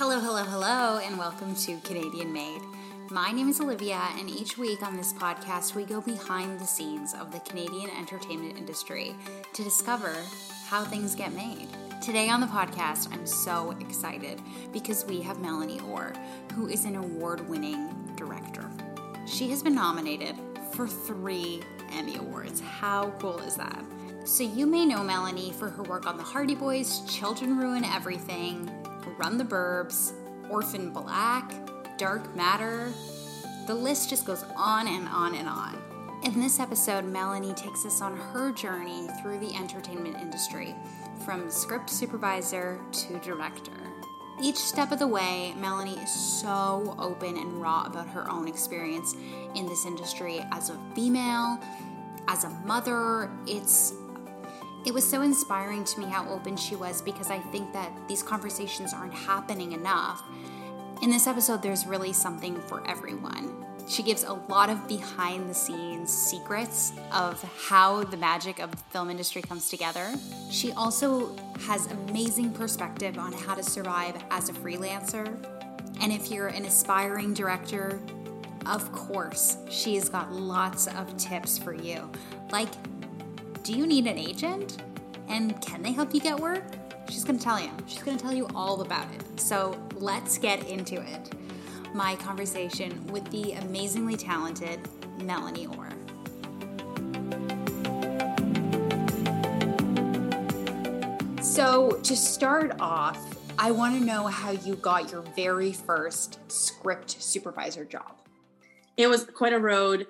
Hello, hello, hello, and welcome to Canadian Made. My name is Olivia, and each week on this podcast, we go behind the scenes of the Canadian entertainment industry to discover how things get made. Today on the podcast, I'm so excited because we have Melanie Orr, who is an award winning director. She has been nominated for three Emmy Awards. How cool is that? So, you may know Melanie for her work on The Hardy Boys, Children Ruin Everything, Run the Burbs, Orphan Black, Dark Matter. The list just goes on and on and on. In this episode, Melanie takes us on her journey through the entertainment industry, from script supervisor to director. Each step of the way, Melanie is so open and raw about her own experience in this industry as a female, as a mother. It's it was so inspiring to me how open she was because I think that these conversations aren't happening enough. In this episode, there's really something for everyone. She gives a lot of behind the scenes secrets of how the magic of the film industry comes together. She also has amazing perspective on how to survive as a freelancer. And if you're an aspiring director, of course, she's got lots of tips for you. Like do you need an agent? And can they help you get work? She's to tell you. She's to tell you all about it. So let's get into it. My conversation with the amazingly talented Melanie Orr. So, to start off, I want to know how you got your very first script supervisor job. It was quite a road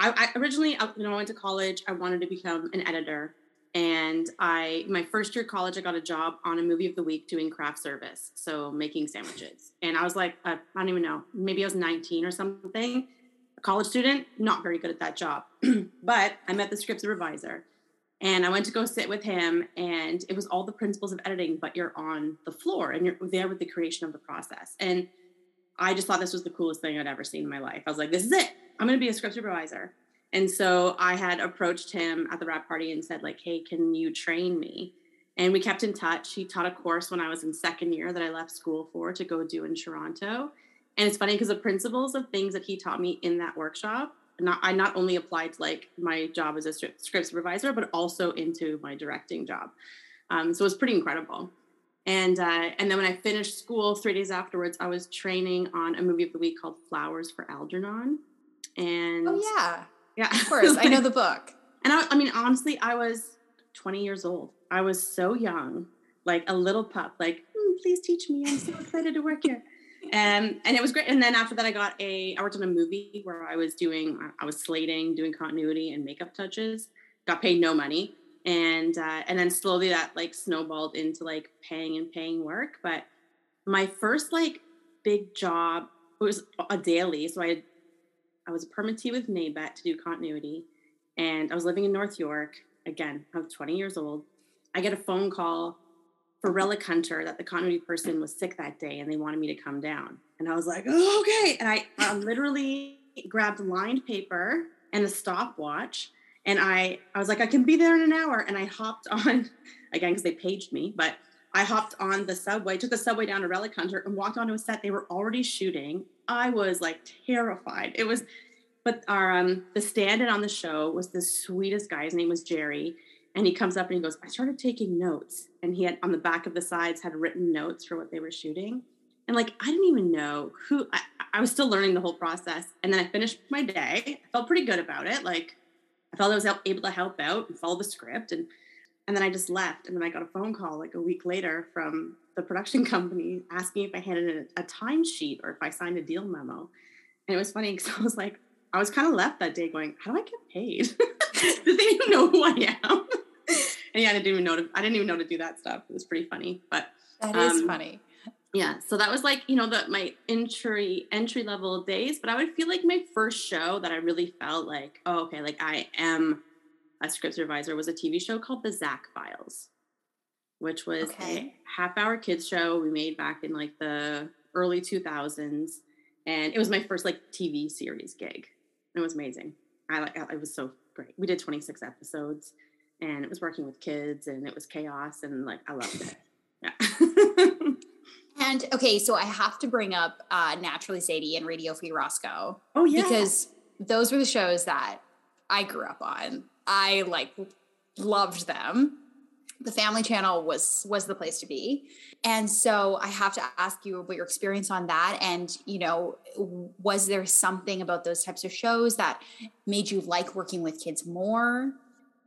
I, I originally, you know, I went to college. I wanted to become an editor, and I my first year of college, I got a job on a movie of the week doing craft service, so making sandwiches. And I was like, uh, I don't even know, maybe I was 19 or something. A college student, not very good at that job. but I met the script supervisor, and I went to go sit with him, and it was all the principles of editing, but you're on the floor and you're there with the creation of the process. And I just thought this was the coolest thing I'd ever seen in my life. I was like, this is it. I'm going to be a script supervisor. And so I had approached him at the wrap party and said, like, hey, can you train me? And we kept in touch. He taught a course when I was in second year that I left school for to go do in Toronto. And it's funny because the principles of things that he taught me in that workshop, not I not only applied to like my job as a script supervisor, but also into my directing job. Um, so it was pretty incredible. And uh, and then when I finished school, three days afterwards, I was training on a movie of the week called Flowers for Algernon. And oh yeah, yeah, of course, I know the book. And I, I mean, honestly, I was 20 years old. I was so young, like a little pup. Like, mm, please teach me. I'm so excited to work here. And and it was great. And then after that, I got a. I worked on a movie where I was doing. I was slating, doing continuity and makeup touches. Got paid no money, and uh, and then slowly that like snowballed into like paying and paying work. But my first like big job was a daily, so I had I was a permittee with NABET to do continuity, and I was living in North York. Again, I was 20 years old. I get a phone call for Relic Hunter that the continuity person was sick that day and they wanted me to come down. And I was like, oh, okay. And I, I literally grabbed lined paper and a stopwatch. And I, I was like, I can be there in an hour. And I hopped on, again, because they paged me, but I hopped on the subway, took the subway down to Relic Hunter and walked onto a set. They were already shooting. I was like terrified. It was, but our um, the stand-in on the show was the sweetest guy. His name was Jerry, and he comes up and he goes, "I started taking notes," and he had on the back of the sides had written notes for what they were shooting, and like I didn't even know who. I, I was still learning the whole process, and then I finished my day. I felt pretty good about it. Like I felt I was able to help out and follow the script, and and then I just left. And then I got a phone call like a week later from the production company asking if I handed a, a timesheet or if I signed a deal memo. And it was funny because I was like, I was kind of left that day going, how do I get paid? Do they even know who I am? and yeah, I didn't even know to, I didn't even know to do that stuff. It was pretty funny, but that is um, funny. Yeah. So that was like, you know, the, my entry, entry level days, but I would feel like my first show that I really felt like, oh, okay, like I am a script supervisor was a TV show called The Zach Files which was okay. a half hour kids show we made back in like the early 2000s and it was my first like tv series gig. It was amazing. I like it was so great. We did 26 episodes and it was working with kids and it was chaos and like i loved it. Yeah. And okay, so I have to bring up uh, Naturally Sadie and Radio Free Roscoe. Oh yeah, because those were the shows that I grew up on. I like loved them. The Family Channel was was the place to be. And so I have to ask you about your experience on that and you know was there something about those types of shows that made you like working with kids more?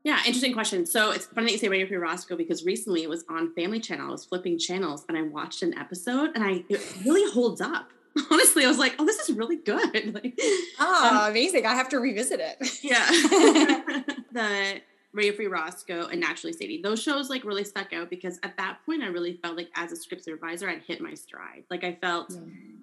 Yeah, interesting question. So it's funny that you say Radio Free Roscoe because recently it was on Family Channel. I was flipping channels and I watched an episode and I it really holds up. Honestly, I was like, oh, this is really good. Like, oh, um, amazing. I have to revisit it. Yeah. the Radio Free Roscoe and Naturally Sadie, those shows like really stuck out because at that point I really felt like as a script supervisor, I'd hit my stride. Like I felt,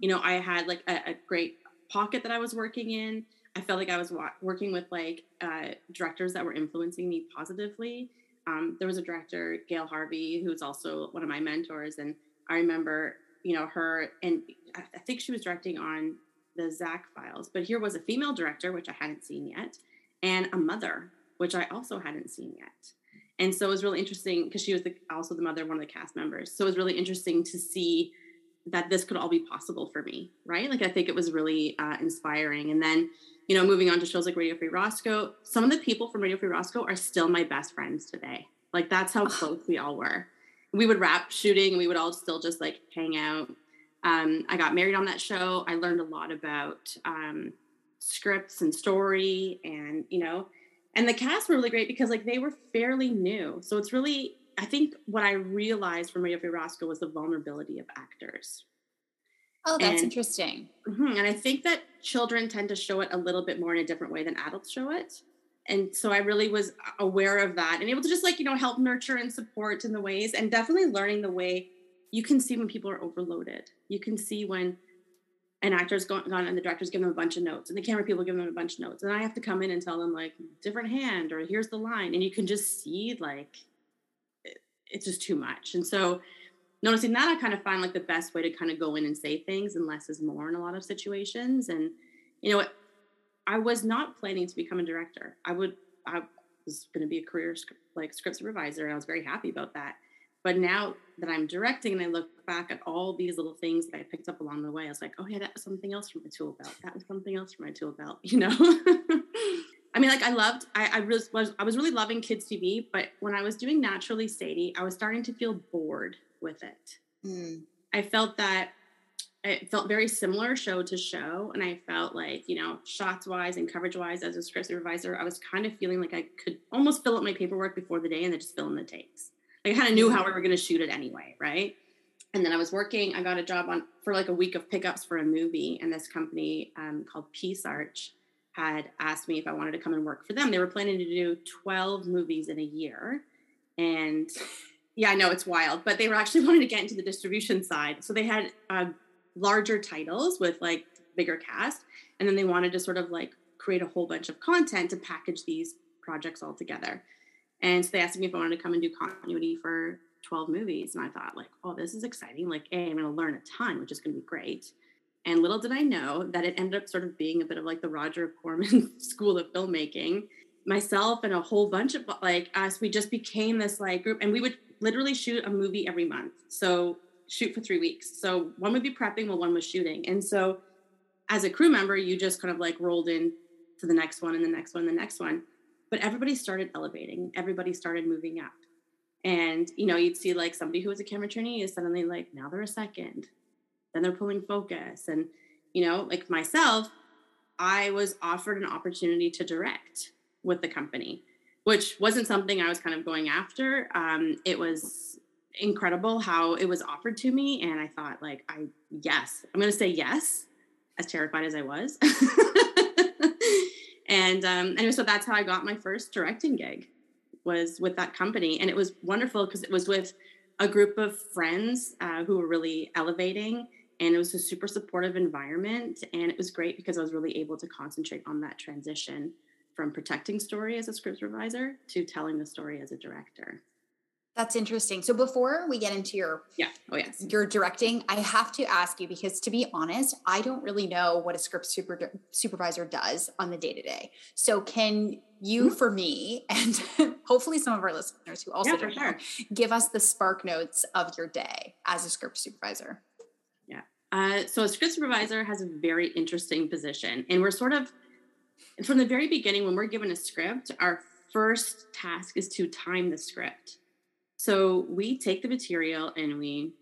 you know, I had like a, a great pocket that I was working in I felt like I was wa- working with like uh, directors that were influencing me positively. Um, there was a director, Gail Harvey, who was also one of my mentors, and I remember, you know, her, and I think she was directing on the Zach Files, but here was a female director, which I hadn't seen yet, and a mother, which I also hadn't seen yet. And so it was really interesting because she was the, also the mother of one of the cast members. So it was really interesting to see that this could all be possible for me, right? Like I think it was really uh, inspiring. And then you know, moving on to shows like Radio Free Roscoe, some of the people from Radio Free Roscoe are still my best friends today. Like that's how close we all were. We would wrap shooting and we would all still just like hang out. Um, I got married on that show. I learned a lot about um, scripts and story and, you know, and the cast were really great because like they were fairly new. So it's really, I think what I realized from Radio Free Roscoe was the vulnerability of actors, Oh, that's and, interesting. Mm-hmm, and I think that children tend to show it a little bit more in a different way than adults show it. And so I really was aware of that and able to just like, you know, help nurture and support in the ways and definitely learning the way you can see when people are overloaded. You can see when an actor's gone, gone and the director's giving them a bunch of notes and the camera people give them a bunch of notes. And I have to come in and tell them like different hand or here's the line. And you can just see like it's just too much. And so noticing that, I kind of find like the best way to kind of go in and say things and less is more in a lot of situations. And you know, I was not planning to become a director. I would, I was going to be a career like script supervisor, and I was very happy about that. But now that I'm directing and I look back at all these little things that I picked up along the way, I was like, oh yeah, that was something else from my tool belt. That was something else from my tool belt, you know. I mean, like I loved, I, I was, was, I was really loving kids TV, but when I was doing Naturally Sadie, I was starting to feel bored with it. Mm. I felt that it felt very similar show to show. And I felt like, you know, shots wise and coverage wise as a script supervisor, I was kind of feeling like I could almost fill up my paperwork before the day and then just fill in the takes. I kind of knew how we were going to shoot it anyway, right? And then I was working, I got a job on for like a week of pickups for a movie. And this company um, called Peace Arch had asked me if I wanted to come and work for them. They were planning to do 12 movies in a year. And yeah, I know it's wild, but they were actually wanting to get into the distribution side. So they had uh, larger titles with like bigger cast, and then they wanted to sort of like create a whole bunch of content to package these projects all together. And so they asked me if I wanted to come and do continuity for 12 movies. And I thought, like, oh, this is exciting. Like, A, I'm going to learn a ton, which is going to be great. And little did I know that it ended up sort of being a bit of like the Roger Corman school of filmmaking. Myself and a whole bunch of like us, we just became this like group, and we would literally shoot a movie every month. So shoot for three weeks. So one would be prepping while one was shooting. And so as a crew member, you just kind of like rolled in to the next one and the next one and the next one. But everybody started elevating. Everybody started moving up. And you know, you'd see like somebody who was a camera trainee is suddenly like, now they're a second. Then they're pulling focus. And, you know, like myself, I was offered an opportunity to direct with the company which wasn't something I was kind of going after. Um, it was incredible how it was offered to me. And I thought, like, I, yes, I'm going to say yes, as terrified as I was. and um, anyway, so that's how I got my first directing gig was with that company. And it was wonderful because it was with a group of friends uh, who were really elevating and it was a super supportive environment and it was great because i was really able to concentrate on that transition from protecting story as a script supervisor to telling the story as a director. That's interesting. So before we get into your yeah, oh yes, your directing, I have to ask you because to be honest, I don't really know what a script super, supervisor does on the day to day. So can you, mm-hmm. for me, and hopefully some of our listeners who also yeah, don't sure. know, give us the spark notes of your day as a script supervisor? Yeah. Uh, so a script supervisor has a very interesting position, and we're sort of from the very beginning when we're given a script, our first task is to time the script. So we take the material and we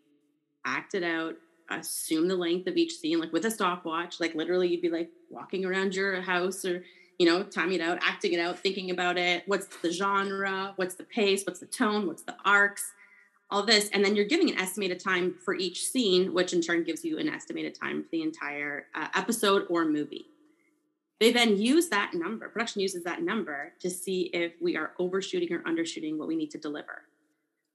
act it out, assume the length of each scene, like with a stopwatch. Like literally, you'd be like walking around your house or you know, timing it out, acting it out, thinking about it. What's the genre? What's the pace? What's the tone? What's the arcs? All this. And then you're giving an estimated time for each scene, which in turn gives you an estimated time for the entire uh, episode or movie. They then use that number, production uses that number to see if we are overshooting or undershooting what we need to deliver.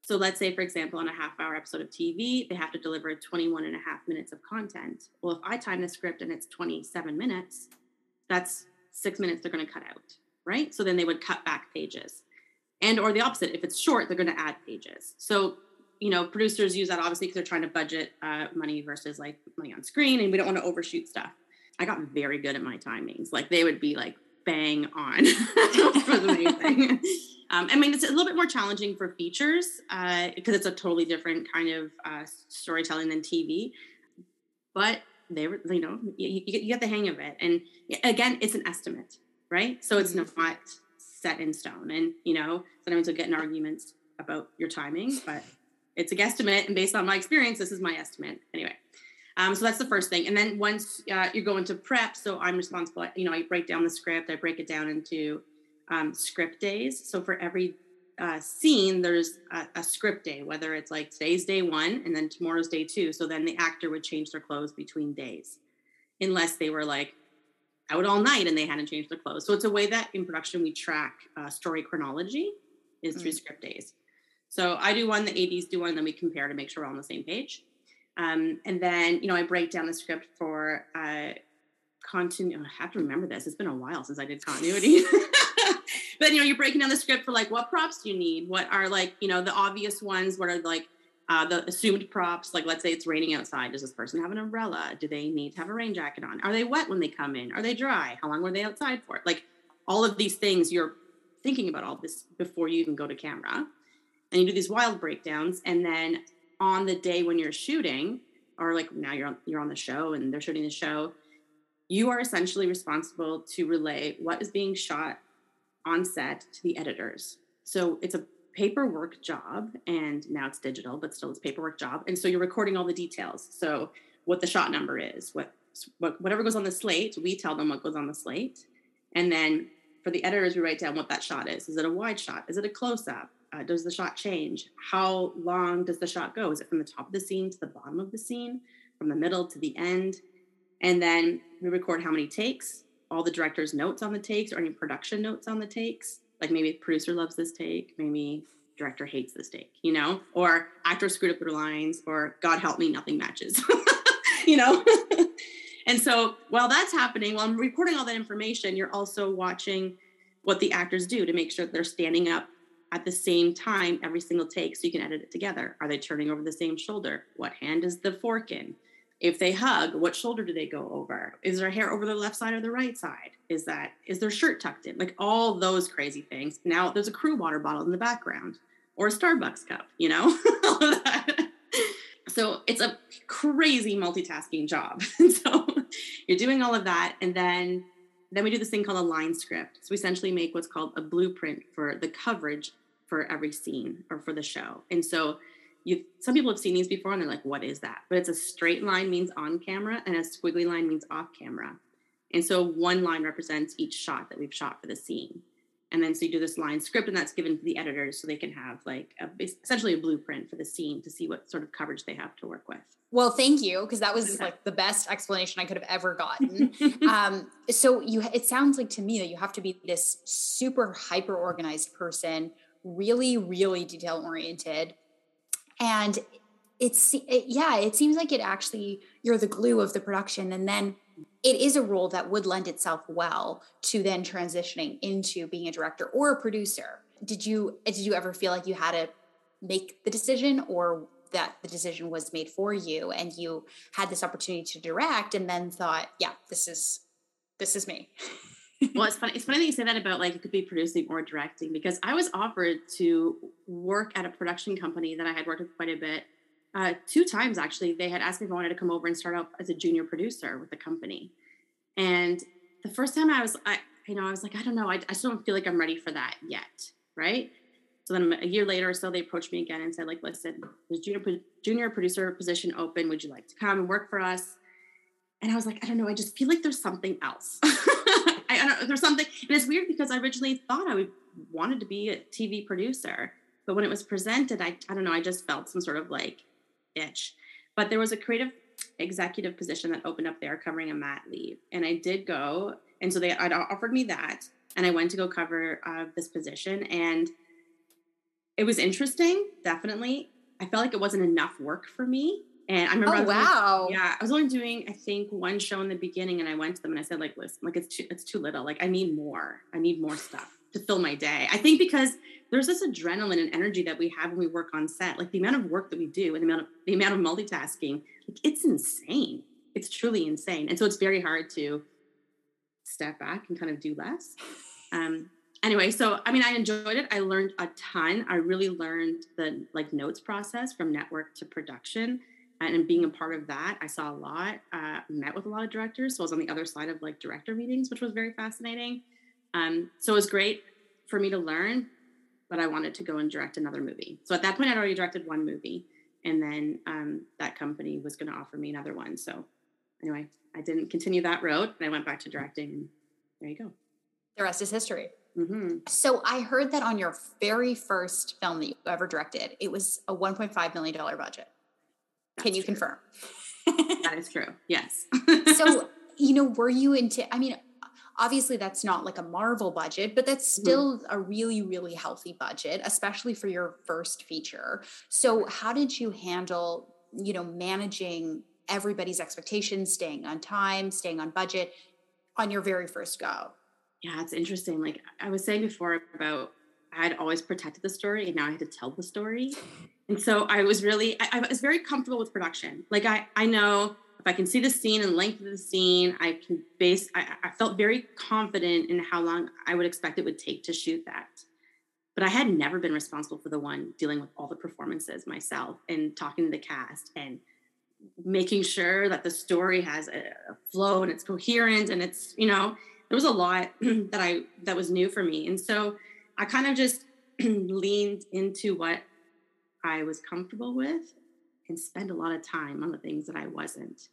So let's say, for example, on a half hour episode of TV, they have to deliver 21 and a half minutes of content. Well, if I time the script and it's 27 minutes, that's six minutes they're going to cut out, right? So then they would cut back pages. And or the opposite, if it's short, they're going to add pages. So, you know, producers use that obviously because they're trying to budget uh, money versus like money on screen and we don't want to overshoot stuff. I got very good at my timings. Like they would be like bang on for the main thing. Um, I mean, it's a little bit more challenging for features because uh, it's a totally different kind of uh, storytelling than TV. But they were, you know, you, you, get the hang of it. And again, it's an estimate, right? So it's mm-hmm. not set in stone. And, you know, sometimes you'll get in arguments about your timing, but it's a guesstimate. And based on my experience, this is my estimate. Anyway, um, so that's the first thing. And then once uh, you go into prep, so I'm responsible, you know, I break down the script, I break it down into um, script days. So for every uh, scene, there's a, a, script day, whether it's like today's day one and then tomorrow's day two. So then the actor would change their clothes between days, unless they were like out all night and they hadn't changed their clothes. So it's a way that in production we track uh, story chronology is through mm. script days. So I do one, the ADs do one, then we compare to make sure we're all on the same page. Um, and then, you know, I break down the script for uh, continuity. I have to remember this. It's been a while since I did continuity. but you know, you're breaking down the script for like what props do you need? What are like, you know, the obvious ones? What are like uh, the assumed props? Like, let's say it's raining outside. Does this person have an umbrella? Do they need to have a rain jacket on? Are they wet when they come in? Are they dry? How long were they outside for? Like, all of these things you're thinking about all this before you even go to camera. And you do these wild breakdowns. And then on the day when you're shooting, or like now you're on, you're on the show and they're shooting the show, you are essentially responsible to relay what is being shot on set to the editors. So it's a paperwork job and now it's digital, but still it's paperwork job. And so you're recording all the details. So what the shot number is, what, what whatever goes on the slate, we tell them what goes on the slate. And then for the editors, we write down what that shot is. Is it a wide shot? Is it a close up? Uh, does the shot change? How long does the shot go? Is it from the top of the scene to the bottom of the scene, from the middle to the end? And then we record how many takes, all the director's notes on the takes or any production notes on the takes. Like maybe producer loves this take, maybe director hates this take, you know, or actor screwed up their lines, or God help me, nothing matches, you know. and so while that's happening, while I'm recording all that information, you're also watching what the actors do to make sure they're standing up at the same time every single take so you can edit it together. Are they turning over the same shoulder? What hand is the fork in? if they hug what shoulder do they go over is their hair over the left side or the right side is that is their shirt tucked in like all those crazy things now there's a crew water bottle in the background or a starbucks cup you know so it's a crazy multitasking job so you're doing all of that and then then we do this thing called a line script. So we essentially make what's called a blueprint for the coverage for every scene or for the show. And so you some people have seen these before and they're like what is that? But it's a straight line means on camera and a squiggly line means off camera. And so one line represents each shot that we've shot for the scene and then so you do this line script and that's given to the editors so they can have like a, essentially a blueprint for the scene to see what sort of coverage they have to work with. Well thank you because that was like the best explanation i could have ever gotten. Um, so you it sounds like to me that you have to be this super hyper organized person really really detail oriented and it's it, yeah it seems like it actually you're the glue of the production and then it is a role that would lend itself well to then transitioning into being a director or a producer did you did you ever feel like you had to make the decision or that the decision was made for you and you had this opportunity to direct and then thought yeah this is this is me well, it's funny. It's funny that you say that about like it could be producing or directing because I was offered to work at a production company that I had worked with quite a bit uh, two times actually, they had asked me if I wanted to come over and start out as a junior producer with the company. And the first time I was, I, you know, I was like, I don't know, I, I still don't feel like I'm ready for that yet, right? So then a year later or so, they approached me again and said, like, listen, there's junior junior producer position open. Would you like to come and work for us? And I was like, I don't know, I just feel like there's something else. I, I don't, there's something, and it's weird because I originally thought I would, wanted to be a TV producer, but when it was presented, I, I don't know, I just felt some sort of like itch. But there was a creative executive position that opened up there covering a mat leave, and I did go, and so they had offered me that, and I went to go cover uh, this position, and it was interesting, definitely. I felt like it wasn't enough work for me and I remember, oh, I wow, only, yeah, I was only doing I think one show in the beginning, and I went to them and I said like, listen, like it's too, it's too little. Like I need more. I need more stuff to fill my day. I think because there's this adrenaline and energy that we have when we work on set, like the amount of work that we do and the amount of the amount of multitasking, like it's insane. It's truly insane, and so it's very hard to step back and kind of do less. Um, anyway, so I mean, I enjoyed it. I learned a ton. I really learned the like notes process from network to production and being a part of that i saw a lot uh, met with a lot of directors so i was on the other side of like director meetings which was very fascinating um, so it was great for me to learn but i wanted to go and direct another movie so at that point i'd already directed one movie and then um, that company was going to offer me another one so anyway i didn't continue that road and i went back to directing there you go the rest is history mm-hmm. So I heard that on your very first film that you ever directed, it was a $1.5 million budget. Can you true. confirm? that is true. Yes. so, you know, were you into, I mean, obviously that's not like a Marvel budget, but that's mm-hmm. still mm-hmm. a really, really healthy budget, especially for your first feature. So, how did you handle, you know, managing everybody's expectations, staying on time, staying on budget on your very first go? Yeah, it's interesting. Like I was saying before about I had always protected the story and now I had to tell the story. And so I was really, I, I, was very comfortable with production. Like I, I know if I can see the scene and length of the scene, I can base, I, I felt very confident in how long I would expect it would take to shoot that. But I had never been responsible for the one dealing with all the performances myself and talking to the cast and making sure that the story has a, a flow and it's coherent and it's, you know, there was a lot that I, that was new for me. And so I kind of just leaned into what I was comfortable with and spend a lot of time on the things that I wasn't.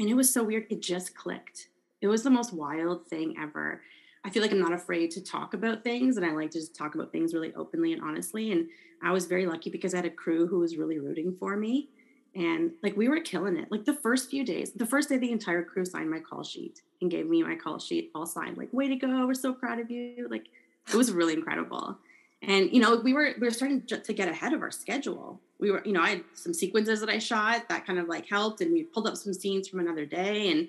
And it was so weird. It just clicked. It was the most wild thing ever. I feel like I'm not afraid to talk about things and I like to just talk about things really openly and honestly. And I was very lucky because I had a crew who was really rooting for me. And like we were killing it. Like the first few days, the first day the entire crew signed my call sheet and gave me my call sheet all signed, like, way to go. We're so proud of you. Like it was really incredible and you know we were we were starting to get ahead of our schedule. We were you know i had some sequences that i shot that kind of like helped and we pulled up some scenes from another day and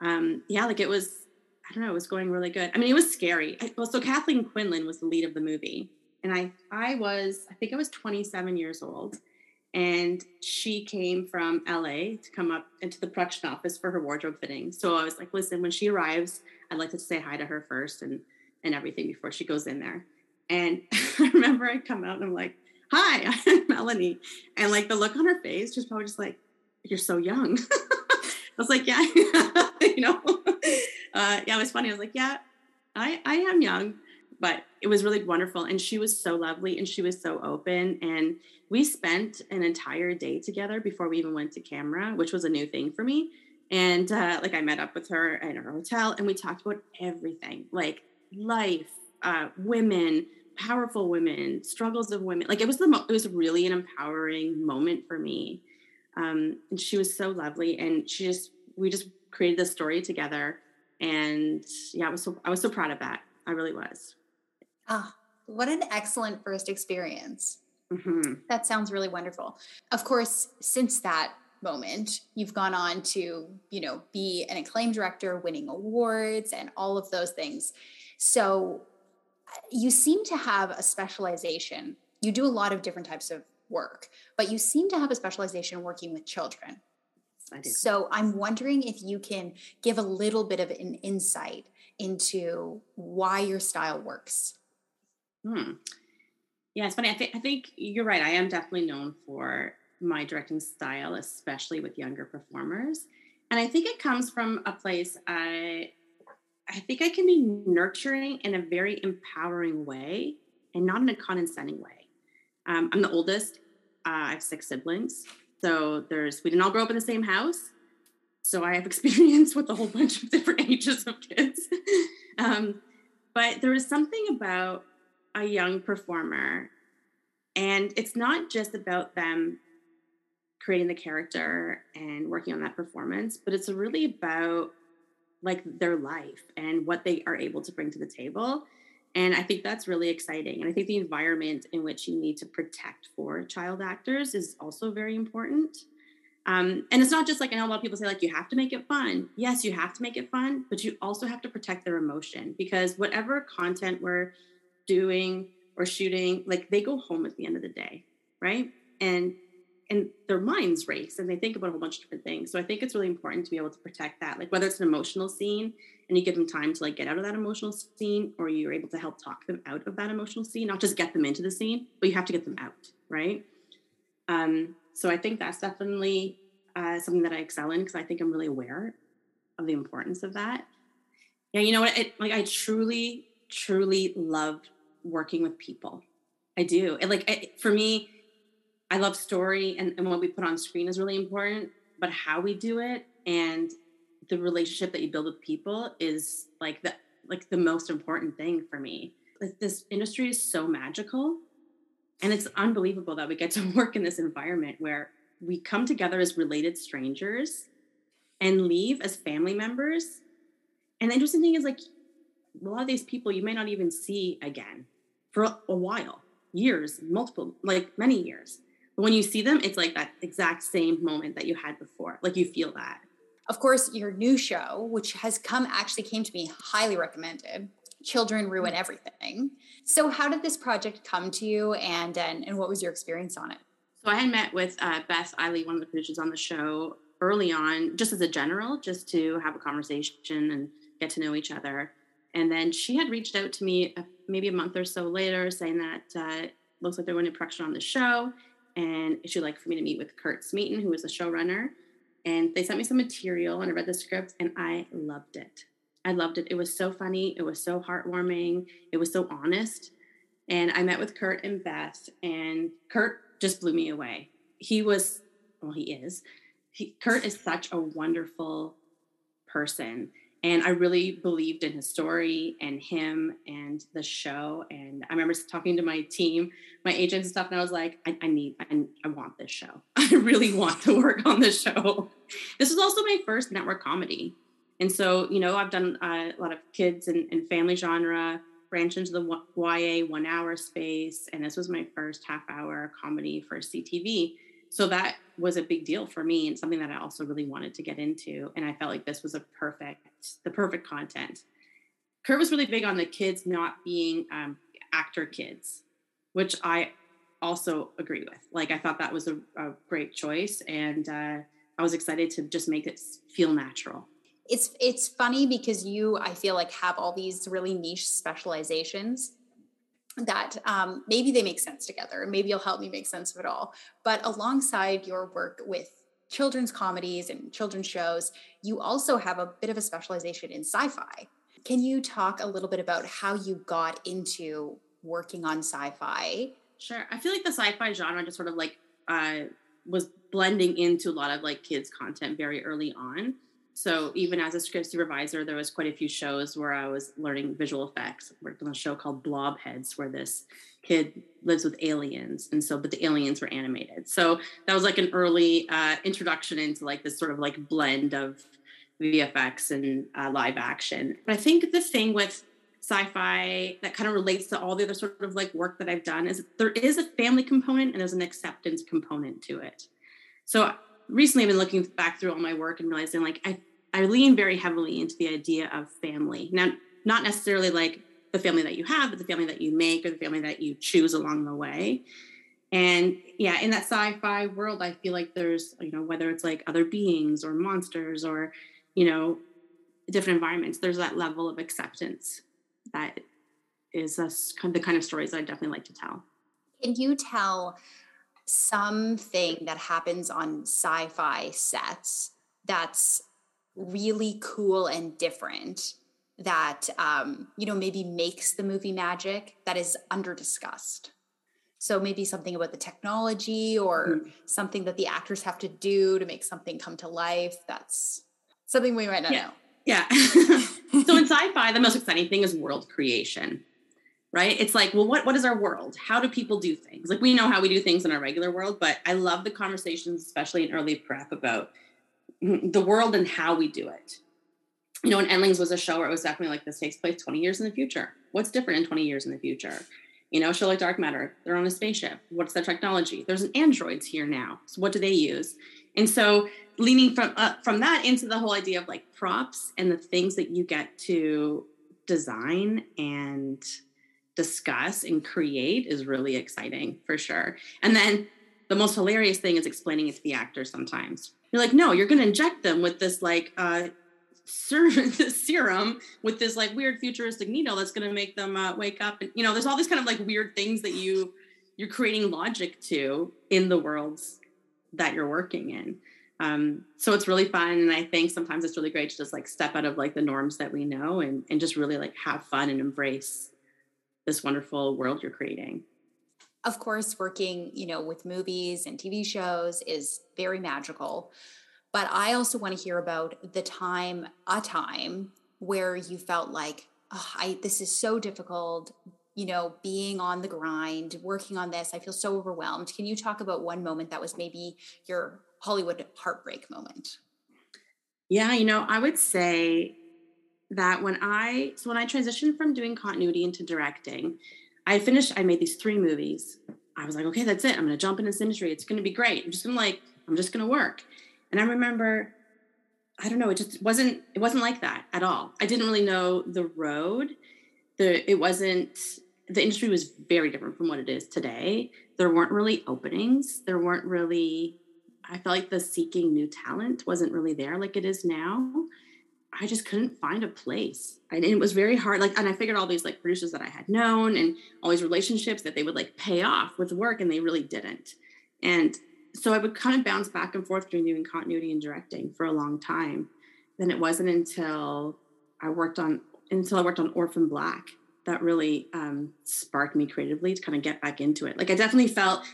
um yeah like it was i don't know it was going really good. I mean it was scary. I, well so kathleen quinlan was the lead of the movie and i i was i think i was 27 years old and she came from la to come up into the production office for her wardrobe fitting. So i was like listen when she arrives i'd like to say hi to her first and and everything before she goes in there and I remember I come out and I'm like, hi, I'm Melanie. And like the look on her face, she's probably just like, you're so young. I was like, yeah, you know, uh, yeah, it was funny. I was like, yeah, I, I am young, but it was really wonderful. And she was so lovely and she was so open. And we spent an entire day together before we even went to camera, which was a new thing for me. And uh, like I met up with her at her hotel and we talked about everything like life, uh, women, powerful women, struggles of women. Like it was the mo- it was really an empowering moment for me. Um, and she was so lovely, and she just we just created this story together, and yeah, I was so I was so proud of that. I really was. Ah, oh, what an excellent first experience. Mm-hmm. That sounds really wonderful. Of course, since that moment, you've gone on to, you know, be an acclaimed director, winning awards and all of those things. So, you seem to have a specialization. You do a lot of different types of work, but you seem to have a specialization working with children. I do. So I'm wondering if you can give a little bit of an insight into why your style works. Hmm. Yeah, it's funny. I think I think you're right. I am definitely known for my directing style, especially with younger performers. And I think it comes from a place I I think I can be nurturing in a very empowering way and not in a condescending way. Um, I'm the oldest. Uh, I have six siblings. So there's we didn't all grow up in the same house. So I have experience with a whole bunch of different ages of kids. um, but there is something about a young performer, and it's not just about them creating the character and working on that performance, but it's really about like their life and what they are able to bring to the table. And I think that's really exciting. And I think the environment in which you need to protect for child actors is also very important. Um, and it's not just like I know a lot of people say like you have to make it fun. Yes, you have to make it fun, but you also have to protect their emotion because whatever content we're doing or shooting, like they go home at the end of the day, right? And and their minds race and they think about a whole bunch of different things. So I think it's really important to be able to protect that. Like whether it's an emotional scene and you give them time to like get out of that emotional scene, or you're able to help talk them out of that emotional scene, not just get them into the scene, but you have to get them out, right? Um, so I think that's definitely uh, something that I excel in because I think I'm really aware of the importance of that. Yeah, you know what? It, like I truly, truly love working with people. I do. It, like it, for me, I love story and, and what we put on screen is really important, but how we do it and the relationship that you build with people is like the like the most important thing for me. Like this industry is so magical and it's unbelievable that we get to work in this environment where we come together as related strangers and leave as family members. And the interesting thing is like a lot of these people you may not even see again for a while, years, multiple, like many years. But when you see them, it's like that exact same moment that you had before. Like you feel that. Of course, your new show, which has come actually came to me highly recommended. Children ruin mm. everything. So, how did this project come to you, and and, and what was your experience on it? So, I had met with uh, Beth Eiley, one of the producers on the show, early on, just as a general, just to have a conversation and get to know each other. And then she had reached out to me uh, maybe a month or so later, saying that uh, looks like they're going to production on the show and she'd like for me to meet with Kurt Smeaton, who was the showrunner. And they sent me some material and I read the script and I loved it. I loved it. It was so funny. It was so heartwarming. It was so honest. And I met with Kurt and Beth, and Kurt just blew me away. He was, well, he is. He, Kurt is such a wonderful person and I really believed in his story and him and the show. And I remember talking to my team, my agents and stuff, and I was like, I, I need, I, I want this show. I really want to work on this show. This was also my first network comedy. And so, you know, I've done uh, a lot of kids and, and family genre, branched into the YA one hour space. And this was my first half hour comedy for CTV so that was a big deal for me and something that I also really wanted to get into. And I felt like this was a perfect, the perfect content. Kurt was really big on the kids not being um, actor kids, which I also agree with. Like, I thought that was a, a great choice. And uh, I was excited to just make it feel natural. It's it's funny because you I feel like have all these really niche specializations that um, maybe they make sense together. Maybe you'll help me make sense of it all. But alongside your work with children's comedies and children's shows, you also have a bit of a specialization in sci fi. Can you talk a little bit about how you got into working on sci fi? Sure. I feel like the sci fi genre just sort of like uh, was blending into a lot of like kids' content very early on. So even as a script supervisor, there was quite a few shows where I was learning visual effects. I worked on a show called Blobheads, where this kid lives with aliens, and so but the aliens were animated. So that was like an early uh, introduction into like this sort of like blend of VFX and uh, live action. But I think the thing with sci-fi that kind of relates to all the other sort of like work that I've done is there is a family component and there's an acceptance component to it. So recently I've been looking back through all my work and realizing like I I lean very heavily into the idea of family. Now, not necessarily like the family that you have, but the family that you make or the family that you choose along the way. And yeah, in that sci-fi world, I feel like there's, you know, whether it's like other beings or monsters or, you know, different environments, there's that level of acceptance that is the kind of stories I definitely like to tell. Can you tell something that happens on sci-fi sets that's really cool and different that um, you know maybe makes the movie magic that is under discussed. So maybe something about the technology or mm-hmm. something that the actors have to do to make something come to life. That's something we might not yeah. know. Yeah. So in sci-fi the most exciting thing is world creation right it's like well what, what is our world how do people do things like we know how we do things in our regular world but i love the conversations especially in early prep about the world and how we do it you know, and Endlings was a show where it was definitely like this takes place 20 years in the future. What's different in 20 years in the future? You know, show like Dark Matter, they're on a spaceship. What's their technology? There's an androids here now. So what do they use? And so leaning from uh, from that into the whole idea of like props and the things that you get to design and discuss and create is really exciting for sure. And then the most hilarious thing is explaining it to the actors sometimes. You're like, no, you're going to inject them with this like uh, ser- serum with this like weird futuristic needle that's going to make them uh, wake up and you know there's all these kind of like weird things that you you're creating logic to in the worlds that you're working in um, so it's really fun and i think sometimes it's really great to just like step out of like the norms that we know and, and just really like have fun and embrace this wonderful world you're creating of course working you know with movies and tv shows is very magical but I also want to hear about the time, a time where you felt like, oh, I this is so difficult, you know, being on the grind, working on this. I feel so overwhelmed. Can you talk about one moment that was maybe your Hollywood heartbreak moment? Yeah, you know, I would say that when I so when I transitioned from doing continuity into directing, I finished I made these three movies. I was like, okay, that's it. I'm going to jump in this industry. It's going to be great. I'm just to like I'm just to work. And I remember, I don't know, it just wasn't, it wasn't like that at all. I didn't really know the road. The, it wasn't, the industry was very different from what it is today. There weren't really openings. There weren't really, I felt like the seeking new talent wasn't really there like it is now. I just couldn't find a place. And it was very hard. Like, and I figured all these like producers that I had known and all these relationships that they would like pay off with work and they really didn't. And so I would kind of bounce back and forth between doing continuity and directing for a long time. Then it wasn't until I worked on until I worked on Orphan Black that really um, sparked me creatively to kind of get back into it. Like I definitely felt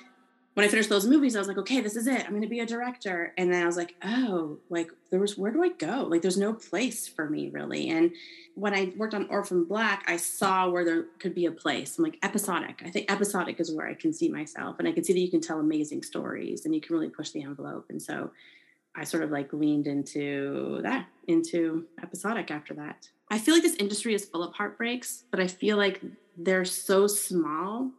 when I finished those movies, I was like, okay, this is it. I'm going to be a director. And then I was like, oh, like there was, where do I go? Like there's no place for me really. And when I worked on Orphan Black, I saw where there could be a place. I'm like episodic. I think episodic is where I can see myself. And I can see that you can tell amazing stories and you can really push the envelope. And so I sort of like leaned into that, into episodic after that. I feel like this industry is full of heartbreaks, but I feel like they're so small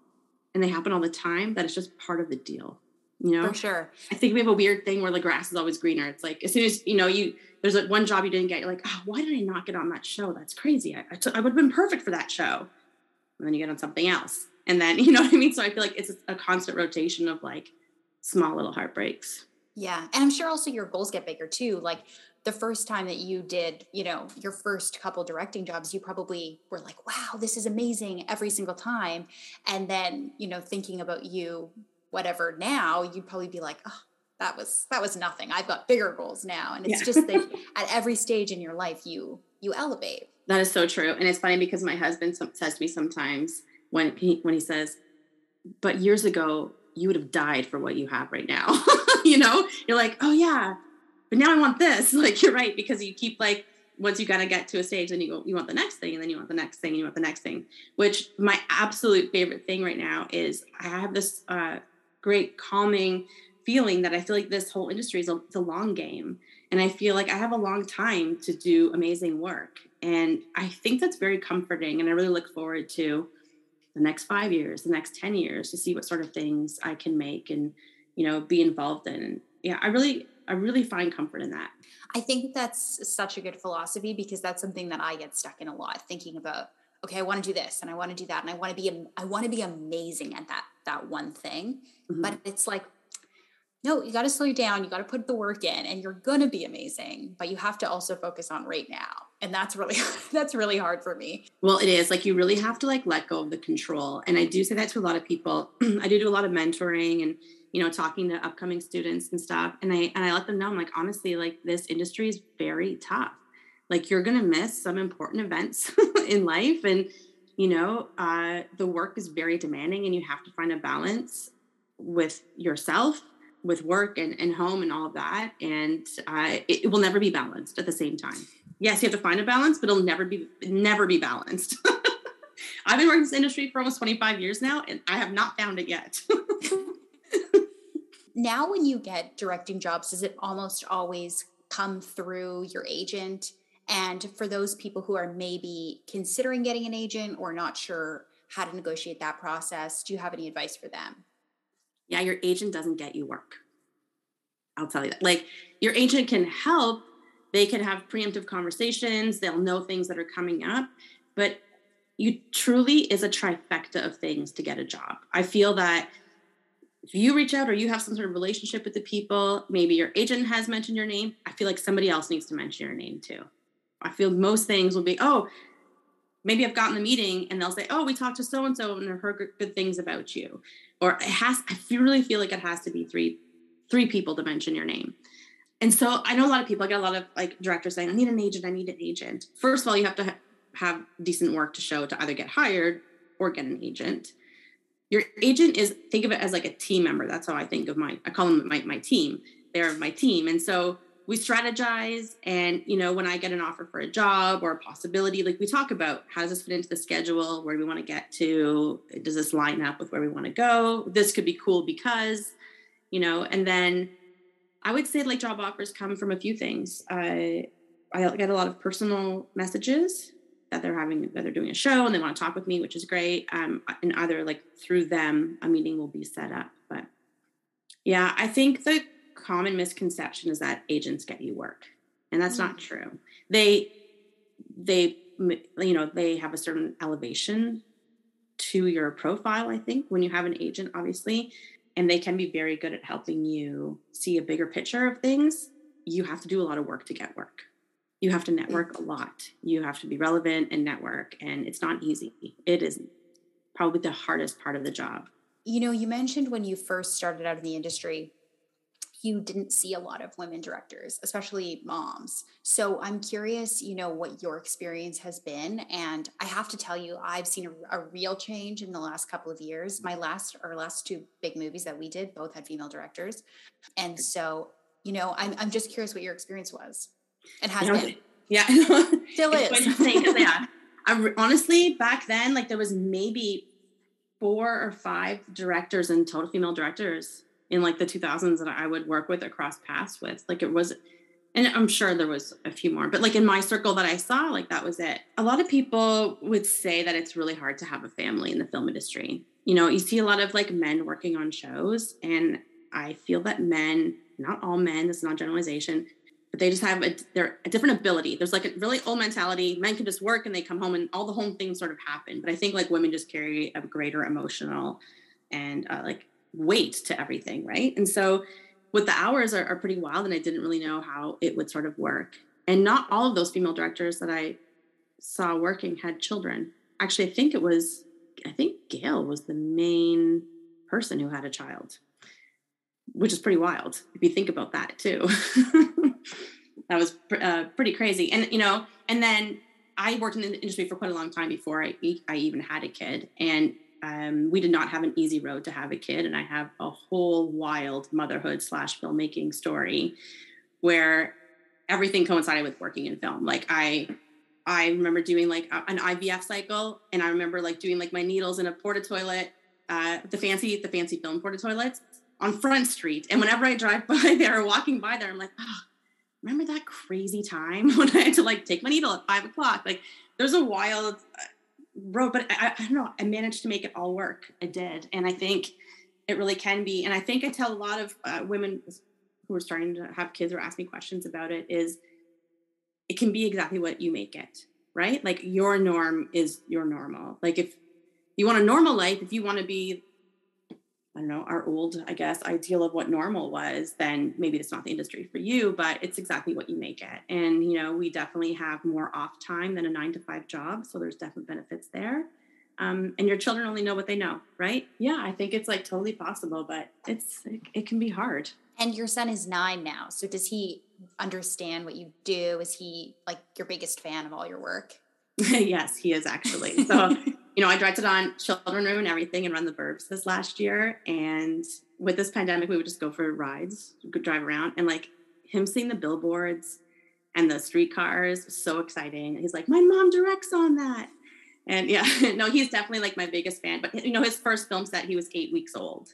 and they happen all the time that it's just part of the deal you know? For sure. I think we have a weird thing where the grass is always greener. It's like as soon as you know you there's like one job you didn't get you're like oh why did i not get on that show? That's crazy. I, I, t- I would have been perfect for that show. And then you get on something else. And then you know what i mean? So i feel like it's a constant rotation of like small little heartbreaks. Yeah. And i'm sure also your goals get bigger too. Like the first time that you did, you know, your first couple directing jobs, you probably were like, wow, this is amazing every single time. And then, you know, thinking about you, whatever now, you'd probably be like, oh, that was that was nothing. I've got bigger goals now. And it's yeah. just that at every stage in your life you you elevate. That is so true. And it's funny because my husband says to me sometimes when he when he says, but years ago, you would have died for what you have right now. you know, you're like, oh yeah, but now I want this. Like you're right, because you keep like once you gotta get to a stage, then you go, you want the next thing, and then you want the next thing, and you want the next thing. Which my absolute favorite thing right now is I have this uh, great calming feeling that I feel like this whole industry is a, a long game, and I feel like I have a long time to do amazing work, and I think that's very comforting, and I really look forward to the next five years, the next ten years, to see what sort of things I can make and you know be involved in. Yeah, I really I really find comfort in that. I think that's such a good philosophy because that's something that I get stuck in a lot thinking about okay, I want to do this and I want to do that and I want to be I want to be amazing at that that one thing. Mm-hmm. But it's like no, you got to slow down. You got to put the work in and you're going to be amazing, but you have to also focus on right now. And that's really that's really hard for me. Well, it is. Like you really have to like let go of the control. And I do say that to a lot of people. I do do a lot of mentoring and you know, talking to upcoming students and stuff. And I and I let them know, I'm like, honestly, like this industry is very tough. Like you're gonna miss some important events in life. And, you know, uh, the work is very demanding and you have to find a balance with yourself, with work and, and home and all of that. And uh, it, it will never be balanced at the same time. Yes, you have to find a balance, but it'll never be never be balanced. I've been working in this industry for almost 25 years now, and I have not found it yet. now when you get directing jobs does it almost always come through your agent? And for those people who are maybe considering getting an agent or not sure how to negotiate that process do you have any advice for them? Yeah your agent doesn't get you work. I'll tell you that. Like your agent can help. They can have preemptive conversations. They'll know things that are coming up. But you truly is a trifecta of things to get a job. I feel that if you reach out or you have some sort of relationship with the people, maybe your agent has mentioned your name, I feel like somebody else needs to mention your name too. I feel most things will be, oh, maybe I've gotten the meeting and they'll say, oh, we talked to so and so and heard good things about you. Or it has, I feel, really feel like it has to be three, three people to mention your name. And so I know a lot of people, I get a lot of like directors saying, I need an agent, I need an agent. First of all, you have to ha- have decent work to show to either get hired or get an agent your agent is think of it as like a team member. That's how i think of my i call them my, my team. They're my team. And so we strategize and you know when i get an offer for a job or a possibility like we talk about how does this fit into the schedule? Where do we want to get to? Does this line up with where we want to go? This could be cool because you know and then i would say like job offers come from a few things. I i get a lot of personal messages that they're having that they're doing a show and they want to talk with me which is great. Um, and either like through them a meeting will be set up. But yeah i think the common misconception is that agents get you work and that's mm-hmm. not true. They they you know they have a certain elevation to your profile i think when you have an agent obviously and they can be very good at helping you see a bigger picture of things. You have to do a lot of work to get work you have to mm. network a lot. You have to be relevant and network, and it's not easy. It is probably the hardest part of the job. You know, you mentioned when you first started out in the industry, you didn't see a lot of women directors, especially moms. So I'm curious, you know, what your experience has been. And I have to tell you, I've seen a, a, real change in the last couple of years. My last, or last two big movies that we did both had female directors. And so, you know, I'm, I'm just curious what your experience was. It has been. Yeah. Still is. yeah. I, honestly, back then, like there was maybe four or five directors and total female directors in like the 2000s that I would work with across paths with. Like it was, and I'm sure there was a few more, but like in my circle that I saw, like that was it. A lot of people would say that it's really hard to have a family in the film industry. You know, you see a lot of like men working on shows, and I feel that men, not all men, this is not generalization, but they just have a, they're a different ability. There's like a really old mentality. Men can just work and they come home and all the home things sort of happen. But I think like women just carry a greater emotional and uh, like weight to everything, right? And so with the hours are, are pretty wild, and I didn't really know how it would sort of work. And not all of those female directors that I saw working had children. Actually, I think it was I think Gail was the main person who had a child which is pretty wild if you think about that too. that was uh, pretty crazy. And you know, and then I worked in the industry for quite a long time before I I even had a kid, and um, we did not have an easy road to have a kid. And I have a whole wild motherhood slash filmmaking story where everything coincided with working in film. Like I I remember doing like an IVF cycle, and I remember like doing like my needles in a porta toilet, uh, the fancy the fancy film porta toilets, on Front Street. And whenever I drive by there or walking by there, I'm like, oh, remember that crazy time when I had to like take my needle at five o'clock? Like there's a wild uh, road, but I, I don't know. I managed to make it all work. I did. And I think it really can be. And I think I tell a lot of uh, women who are starting to have kids or ask me questions about it is it can be exactly what you make it, right? Like your norm is your normal. Like if you want a normal life, if you want to be I don't know, our old, I guess, ideal of what normal was, then maybe it's not the industry for you, but it's exactly what you make it. And, you know, we definitely have more off time than a nine to five job. So there's definite benefits there. um, and your children only know what they know, right? Yeah, I think it's like totally possible, but it's it, it can be hard. And your son is nine now, so does he understand what you do? Is he like your biggest fan of all your work? yes, he is actually. So, you know, I directed on Children Ruin Everything and run the Burbs this last year. And with this pandemic, we would just go for rides, drive around, and like him seeing the billboards and the streetcars so exciting. He's like, my mom directs on that. And yeah, no, he's definitely like my biggest fan. But you know, his first film set, he was eight weeks old.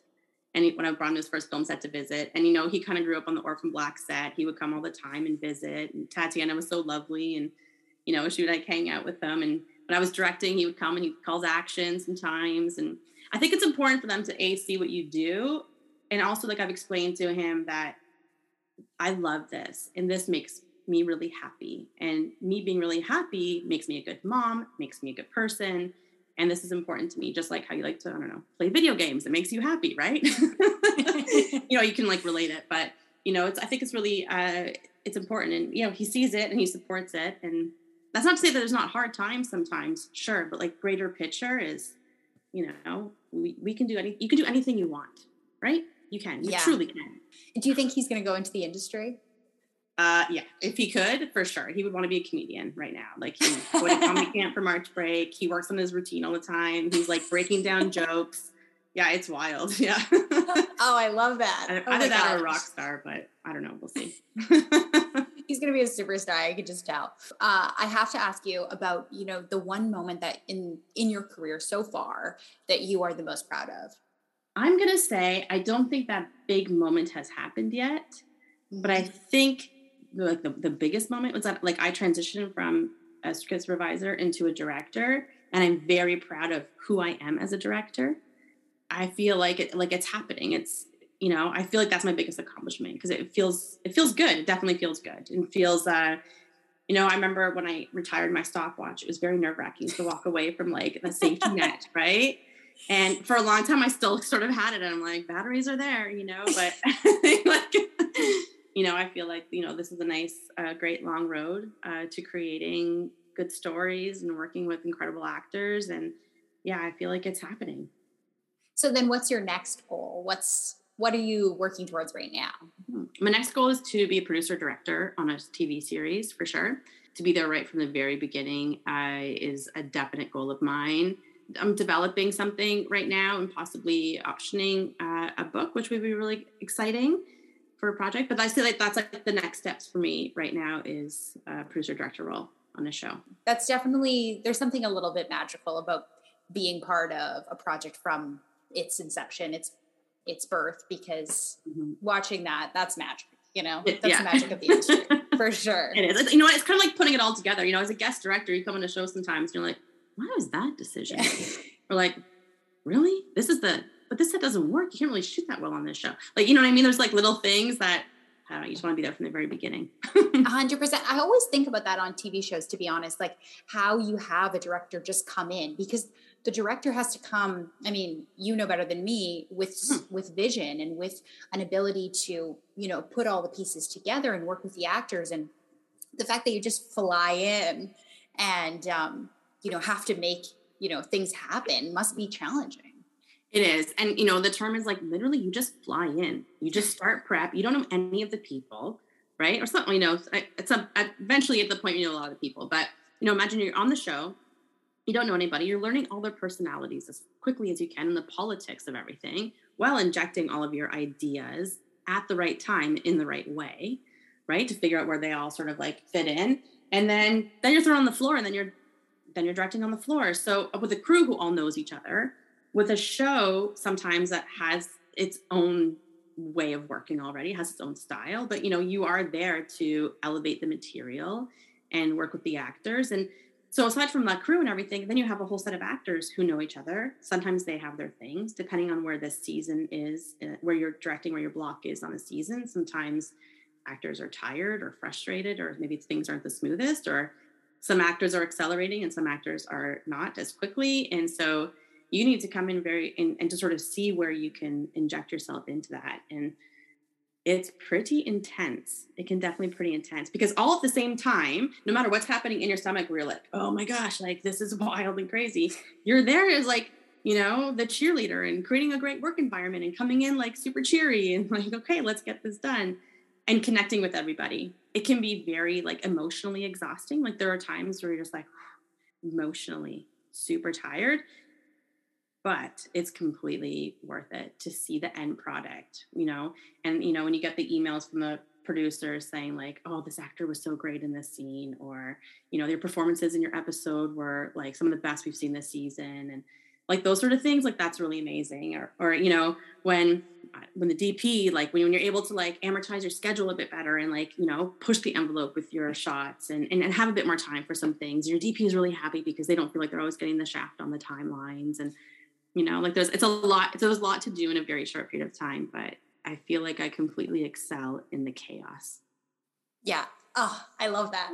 And he, when I brought him his first film set to visit, and you know, he kind of grew up on the Orphan Black set. He would come all the time and visit. And Tatiana was so lovely, and you know, she would like hang out with them. And when I was directing, he would come and he calls action sometimes. And I think it's important for them to a see what you do, and also like I've explained to him that I love this, and this makes me really happy. And me being really happy makes me a good mom, makes me a good person. And this is important to me, just like how you like to, I don't know, play video games. It makes you happy, right? you know, you can like relate it, but you know, it's I think it's really uh it's important. And you know, he sees it and he supports it. And that's not to say that there's not hard times sometimes, sure, but like greater picture is, you know, we, we can do any you can do anything you want, right? You can. You yeah. truly can. Do you think he's gonna go into the industry? Uh, yeah, if he could, for sure, he would want to be a comedian right now. Like he going to comedy camp for March break. He works on his routine all the time. He's like breaking down jokes. Yeah, it's wild. Yeah. oh, I love that. Oh Either that gosh. or a rock star, but I don't know. We'll see. He's going to be a superstar. I could just tell. Uh, I have to ask you about, you know, the one moment that in in your career so far that you are the most proud of. I'm going to say I don't think that big moment has happened yet, but I mm-hmm. think like the, the biggest moment was that like I transitioned from a script supervisor into a director and I'm very proud of who I am as a director. I feel like it like it's happening. It's you know, I feel like that's my biggest accomplishment because it feels it feels good. It definitely feels good and feels uh you know, I remember when I retired my stopwatch, it was very nerve wracking to walk away from like the safety net, right? And for a long time, I still sort of had it. And I'm like, batteries are there, you know, but like, you know, I feel like, you know, this is a nice, uh, great long road uh, to creating good stories and working with incredible actors. And yeah, I feel like it's happening. So then what's your next goal? What's, what are you working towards right now? Hmm. My next goal is to be a producer director on a TV series for sure. To be there right from the very beginning uh, is a definite goal of mine. I'm developing something right now and possibly optioning uh, a book, which would be really exciting for a project. But I feel like that's like the next steps for me right now is a producer director role on a show. That's definitely there's something a little bit magical about being part of a project from its inception, its its birth, because mm-hmm. watching that, that's magic. You know, that's yeah. the magic of the industry for sure. It is. You know, it's kind of like putting it all together. You know, as a guest director, you come on a show sometimes, and you're like, "Why was that decision?" Yeah. Or like, "Really? This is the but this set doesn't work. You can't really shoot that well on this show. Like, you know what I mean? There's like little things that I don't know, you just want to be there from the very beginning. hundred percent. I always think about that on TV shows, to be honest, like how you have a director just come in because the director has to come, I mean, you know better than me with hmm. with vision and with an ability to, you know, put all the pieces together and work with the actors. And the fact that you just fly in and um, you know, have to make, you know, things happen must be challenging. It is. And you know, the term is like literally you just fly in. You just start prep. You don't know any of the people, right? Or something, you know, it's a, eventually at the point you know a lot of people. But you know, imagine you're on the show, you don't know anybody, you're learning all their personalities as quickly as you can and the politics of everything while injecting all of your ideas at the right time in the right way, right? To figure out where they all sort of like fit in. And then then you're thrown on the floor and then you're then you're directing on the floor. So uh, with a crew who all knows each other, with a show sometimes that has its own way of working already has its own style but you know you are there to elevate the material and work with the actors and so aside from that crew and everything then you have a whole set of actors who know each other. Sometimes they have their things depending on where the season is uh, where you're directing where your block is on the season. Sometimes actors are tired or frustrated or maybe things aren't the smoothest or some actors are accelerating and some actors are not as quickly. And so you need to come in very and, and to sort of see where you can inject yourself into that. And it's pretty intense. It can definitely be pretty intense because all at the same time, no matter what's happening in your stomach, where you're like, oh my gosh, like this is wild and crazy. You're there as like, you know, the cheerleader and creating a great work environment and coming in like super cheery and like, okay, let's get this done and connecting with everybody. It can be very like emotionally exhausting. Like there are times where you're just like emotionally super tired but it's completely worth it to see the end product you know? And you know when you get the emails from the producers saying like oh this actor was so great in this scene or you know their performances in your episode were like some of the best we've seen this season and like those sort of things like that's really amazing. Or or you know when uh, when the dp like when, when you're able to like amortize your schedule a bit better and like you know push the envelope with your shots and, and and have a bit more time for some things your dp is really happy because they don't feel like they're always getting the shaft on the timelines and you know like there's it's a lot it's, there's a lot to do in a very short period of time but i feel like i completely excel in the chaos. Yeah. Oh i love that.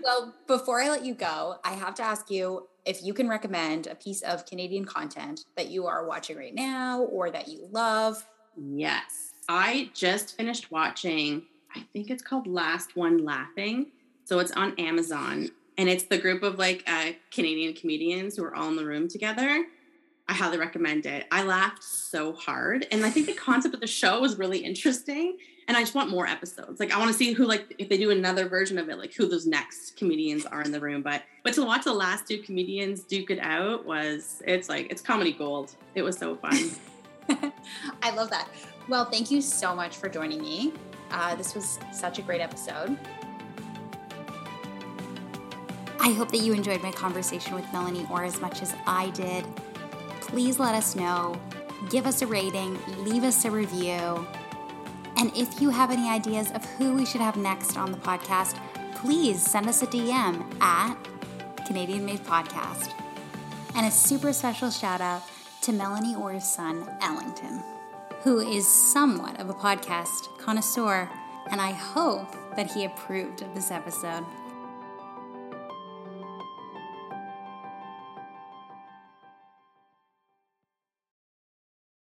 Well before i let you go i have to ask you if you can recommend a piece of canadian content that you are watching right now or that you love. Yes. I just finished watching i think it's called last one laughing. So it's on amazon and it's the group of like uh, Canadian comedians who are all in the room together. I highly recommend it. I laughed so hard, and I think the concept of the show was really interesting. And I just want more episodes. Like I want to see who like if they do another version of it, like who those next comedians are in the room. But but to watch the last two comedians duke it out was it's like it's comedy gold. It was so fun. I love that. Well, thank you so much for joining me. Uh, this was such a great episode. I hope that you enjoyed my conversation with Melanie Orr as much as I did. Please let us know. Give us a rating, leave us a review. And if you have any ideas of who we should have next on the podcast, please send us a DM at Canadian Made Podcast. And a super special shout out to Melanie Orr's son, Ellington, who is somewhat of a podcast connoisseur, and I hope that he approved of this episode.